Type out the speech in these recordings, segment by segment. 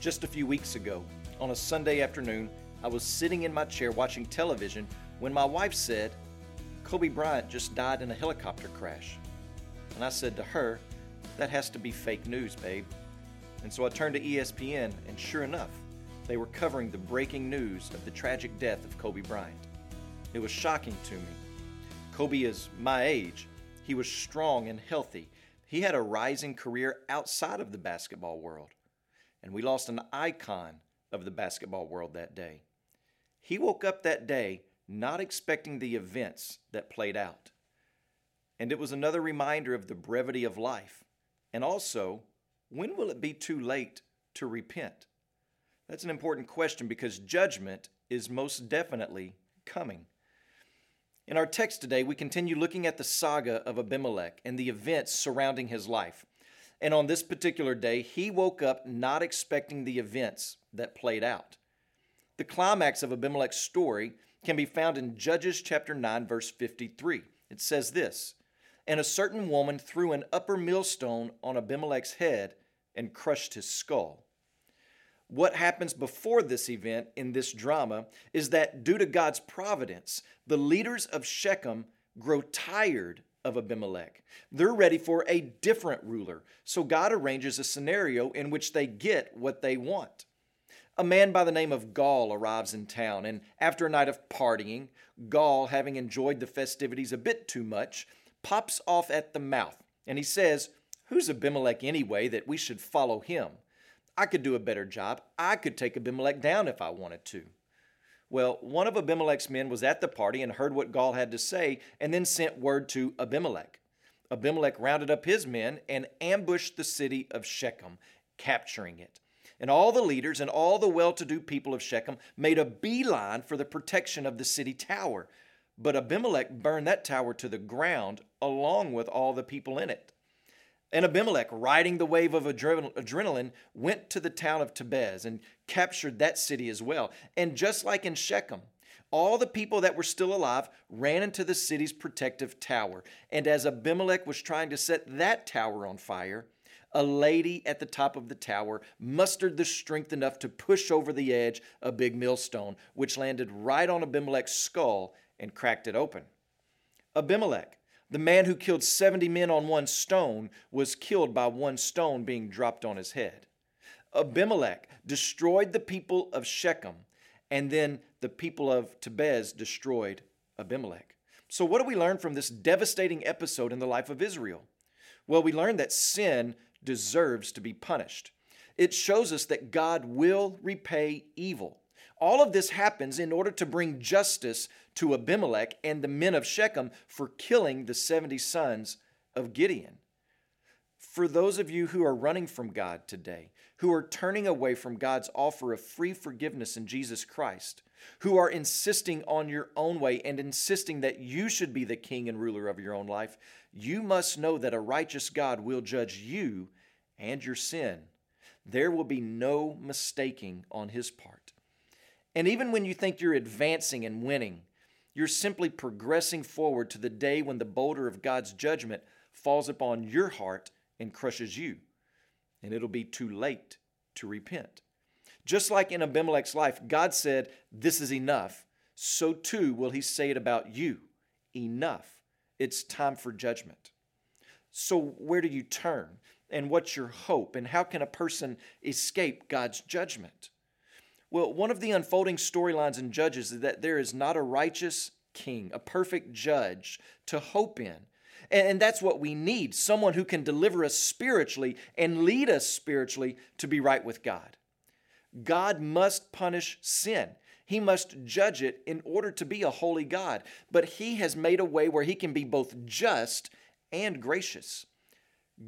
Just a few weeks ago, on a Sunday afternoon, I was sitting in my chair watching television when my wife said, Kobe Bryant just died in a helicopter crash. And I said to her, That has to be fake news, babe. And so I turned to ESPN, and sure enough, they were covering the breaking news of the tragic death of Kobe Bryant. It was shocking to me. Kobe is my age. He was strong and healthy. He had a rising career outside of the basketball world. And we lost an icon of the basketball world that day. He woke up that day not expecting the events that played out. And it was another reminder of the brevity of life. And also, when will it be too late to repent? That's an important question because judgment is most definitely coming. In our text today, we continue looking at the saga of Abimelech and the events surrounding his life. And on this particular day, he woke up not expecting the events that played out. The climax of Abimelech's story can be found in Judges chapter 9 verse 53. It says this, "And a certain woman threw an upper millstone on Abimelech's head and crushed his skull." What happens before this event in this drama is that due to God's providence, the leaders of Shechem grow tired of Abimelech. They're ready for a different ruler. So God arranges a scenario in which they get what they want. A man by the name of Gaal arrives in town, and after a night of partying, Gaal, having enjoyed the festivities a bit too much, pops off at the mouth, and he says, Who's Abimelech anyway that we should follow him? I could do a better job. I could take Abimelech down if I wanted to. Well, one of Abimelech's men was at the party and heard what Gaal had to say and then sent word to Abimelech. Abimelech rounded up his men and ambushed the city of Shechem, capturing it. And all the leaders and all the well to do people of Shechem made a beeline for the protection of the city tower. But Abimelech burned that tower to the ground along with all the people in it. And Abimelech, riding the wave of adrenaline, went to the town of Tebez and captured that city as well. And just like in Shechem, all the people that were still alive ran into the city's protective tower. And as Abimelech was trying to set that tower on fire, a lady at the top of the tower mustered the strength enough to push over the edge a big millstone, which landed right on Abimelech's skull and cracked it open. Abimelech, the man who killed 70 men on one stone was killed by one stone being dropped on his head. Abimelech destroyed the people of Shechem, and then the people of Tebez destroyed Abimelech. So, what do we learn from this devastating episode in the life of Israel? Well, we learn that sin deserves to be punished. It shows us that God will repay evil. All of this happens in order to bring justice to Abimelech and the men of Shechem for killing the 70 sons of Gideon. For those of you who are running from God today, who are turning away from God's offer of free forgiveness in Jesus Christ, who are insisting on your own way and insisting that you should be the king and ruler of your own life, you must know that a righteous God will judge you and your sin. There will be no mistaking on his part. And even when you think you're advancing and winning, you're simply progressing forward to the day when the boulder of God's judgment falls upon your heart and crushes you. And it'll be too late to repent. Just like in Abimelech's life, God said, This is enough. So too will he say it about you. Enough. It's time for judgment. So, where do you turn? And what's your hope? And how can a person escape God's judgment? Well, one of the unfolding storylines in Judges is that there is not a righteous king, a perfect judge to hope in. And that's what we need someone who can deliver us spiritually and lead us spiritually to be right with God. God must punish sin. He must judge it in order to be a holy God. But He has made a way where He can be both just and gracious.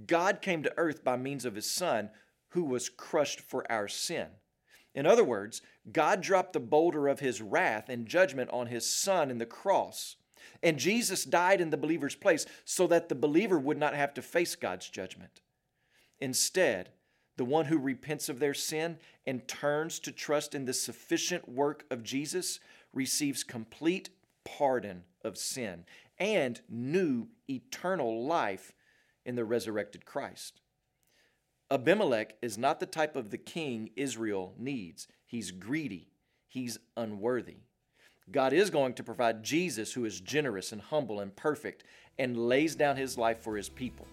God came to earth by means of His Son, who was crushed for our sin. In other words, God dropped the boulder of his wrath and judgment on his son in the cross. And Jesus died in the believer's place so that the believer would not have to face God's judgment. Instead, the one who repents of their sin and turns to trust in the sufficient work of Jesus receives complete pardon of sin and new eternal life in the resurrected Christ. Abimelech is not the type of the king Israel needs. He's greedy, he's unworthy. God is going to provide Jesus, who is generous and humble and perfect and lays down his life for his people.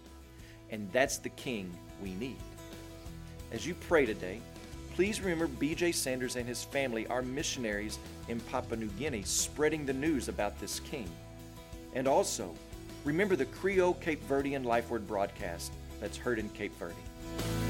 And that's the king we need. As you pray today, please remember BJ Sanders and his family are missionaries in Papua New Guinea spreading the news about this king. And also, remember the Creole Cape Verdean Life Word broadcast that's heard in Cape Verde.